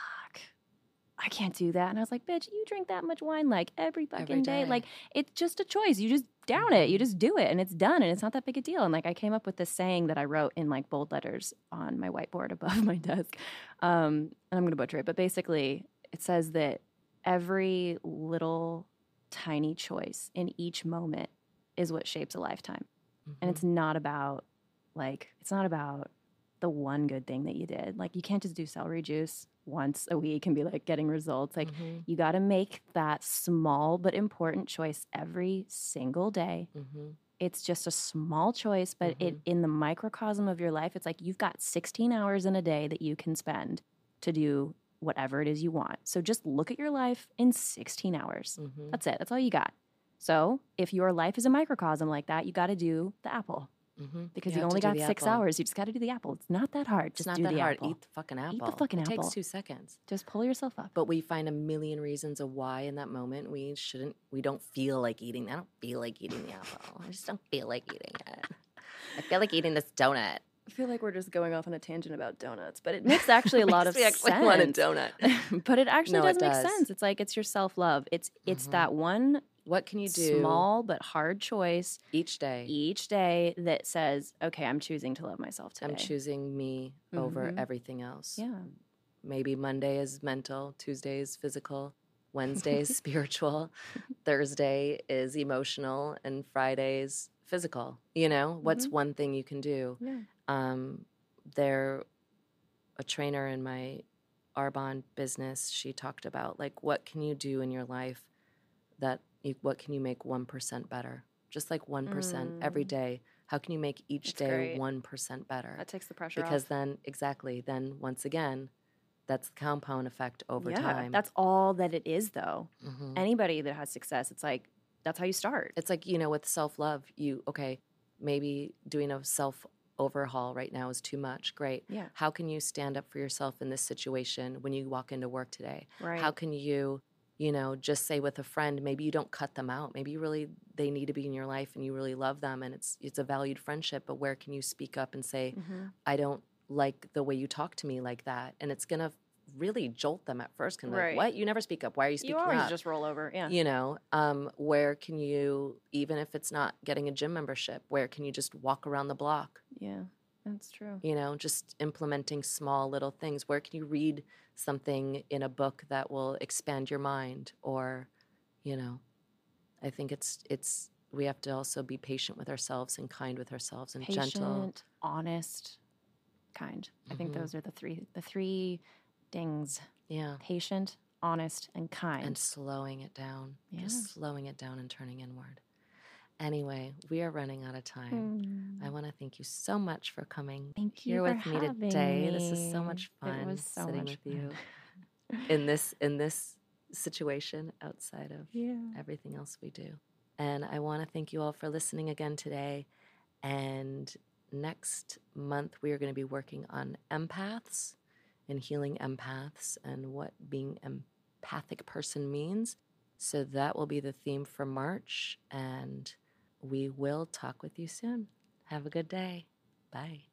I can't do that. And I was like, bitch, you drink that much wine like every fucking day. day. Like, it's just a choice. You just down it. You just do it and it's done and it's not that big a deal. And like I came up with this saying that I wrote in like bold letters on my whiteboard *laughs* above my desk. Um, and I'm gonna butcher it, but basically it says that every little tiny choice in each moment is what shapes a lifetime. And Mhm. it's not about like it's not about the one good thing that you did. Like you can't just do celery juice once a week and be like getting results. Like Mhm. you got to make that small but important choice every single day. Mhm. It's just a small choice, but it Mhm. in the microcosm of your life, it's like you've got 16 hours in a day that you can spend to do whatever it is you want. So just look at your life in 16 hours. Mhm. That's it. That's all you got. So if your life is a microcosm like that, you got to do the apple Mhm. because You you, only got six apple. hours. You just got to do the apple. It's not that hard. It's Just not do that the hard. apple. Eat the fucking apple. Eat the fucking apple. it takes two seconds. Just pull yourself up. But we find a million reasons of why in that moment we shouldn't, we don't feel like eating. I don't feel like eating the apple. I just don't feel like eating it. I feel like eating this donut. I feel like we're just going off on a tangent about donuts, but it *laughs* makes actually a lot of sense. actually want a donut. *laughs* but it actually No, it does make sense. It's like it's your self love. It's it's Mhm. that one What can you do small but hard choice each day? each day that says, "Okay, I'm choosing to love myself today." I'm choosing me over Mhm. everything else. Yeah, Maybe Monday is mental, Tuesday is physical, Wednesday is *laughs* spiritual, *laughs* Thursday is emotional, and Friday's physical. You know, what's Mhm. one thing you can do? yeah. um, they're a trainer in my Arbonne business. She talked about like what can you do in your life that you, what can you make one percent better? Just like one every Mm. day. How can you make each That's day great. one percent better? That takes the pressure because off. then exactly then once again, that's the compound effect over yeah, time. that's all that it is, though. Mhm. Anybody that has success, it's like that's how you start. it's like you know with self love, you okay maybe doing a self overhaul right now is too much. Great. Yeah, How can you stand up for yourself in this situation when you walk into work today? right. How can you, you know, just say with a friend, maybe you don't cut them out. Maybe you really they need to be in your life and you really love them and it's it's a valued friendship, but where can you speak up and say, Mhm. I don't like the way you talk to me like that? And it's gonna really jolt them at first. Can Right. like, what? You never speak up. Why are you speaking You always up? just roll over. Yeah. you know um, where can you even if it's not getting a gym membership where can you just walk around the block Yeah. That's true. You know, just implementing small little things. Where can you read something in a book that will expand your mind or, you know, I think it's it's we have to also be patient with ourselves and kind with ourselves and Patient, gentle. honest, kind. I think Mhm. those are the three the three dings. Yeah. Patient, honest, and kind. And slowing it down. Yeah. Just slowing it down and turning inward. Anyway, we are running out of time. I Mm. want to thank you so much for coming Thank you here for with me today. This is so me. much fun so sitting much with you *laughs* in this in this situation outside of yeah. everything else we do. And I want to thank you all for listening again today. And next month, we are going to be working on empaths and healing empaths and what being empathic person means. So that will be the theme for March. And we will talk with you soon. Have a good day. Bye.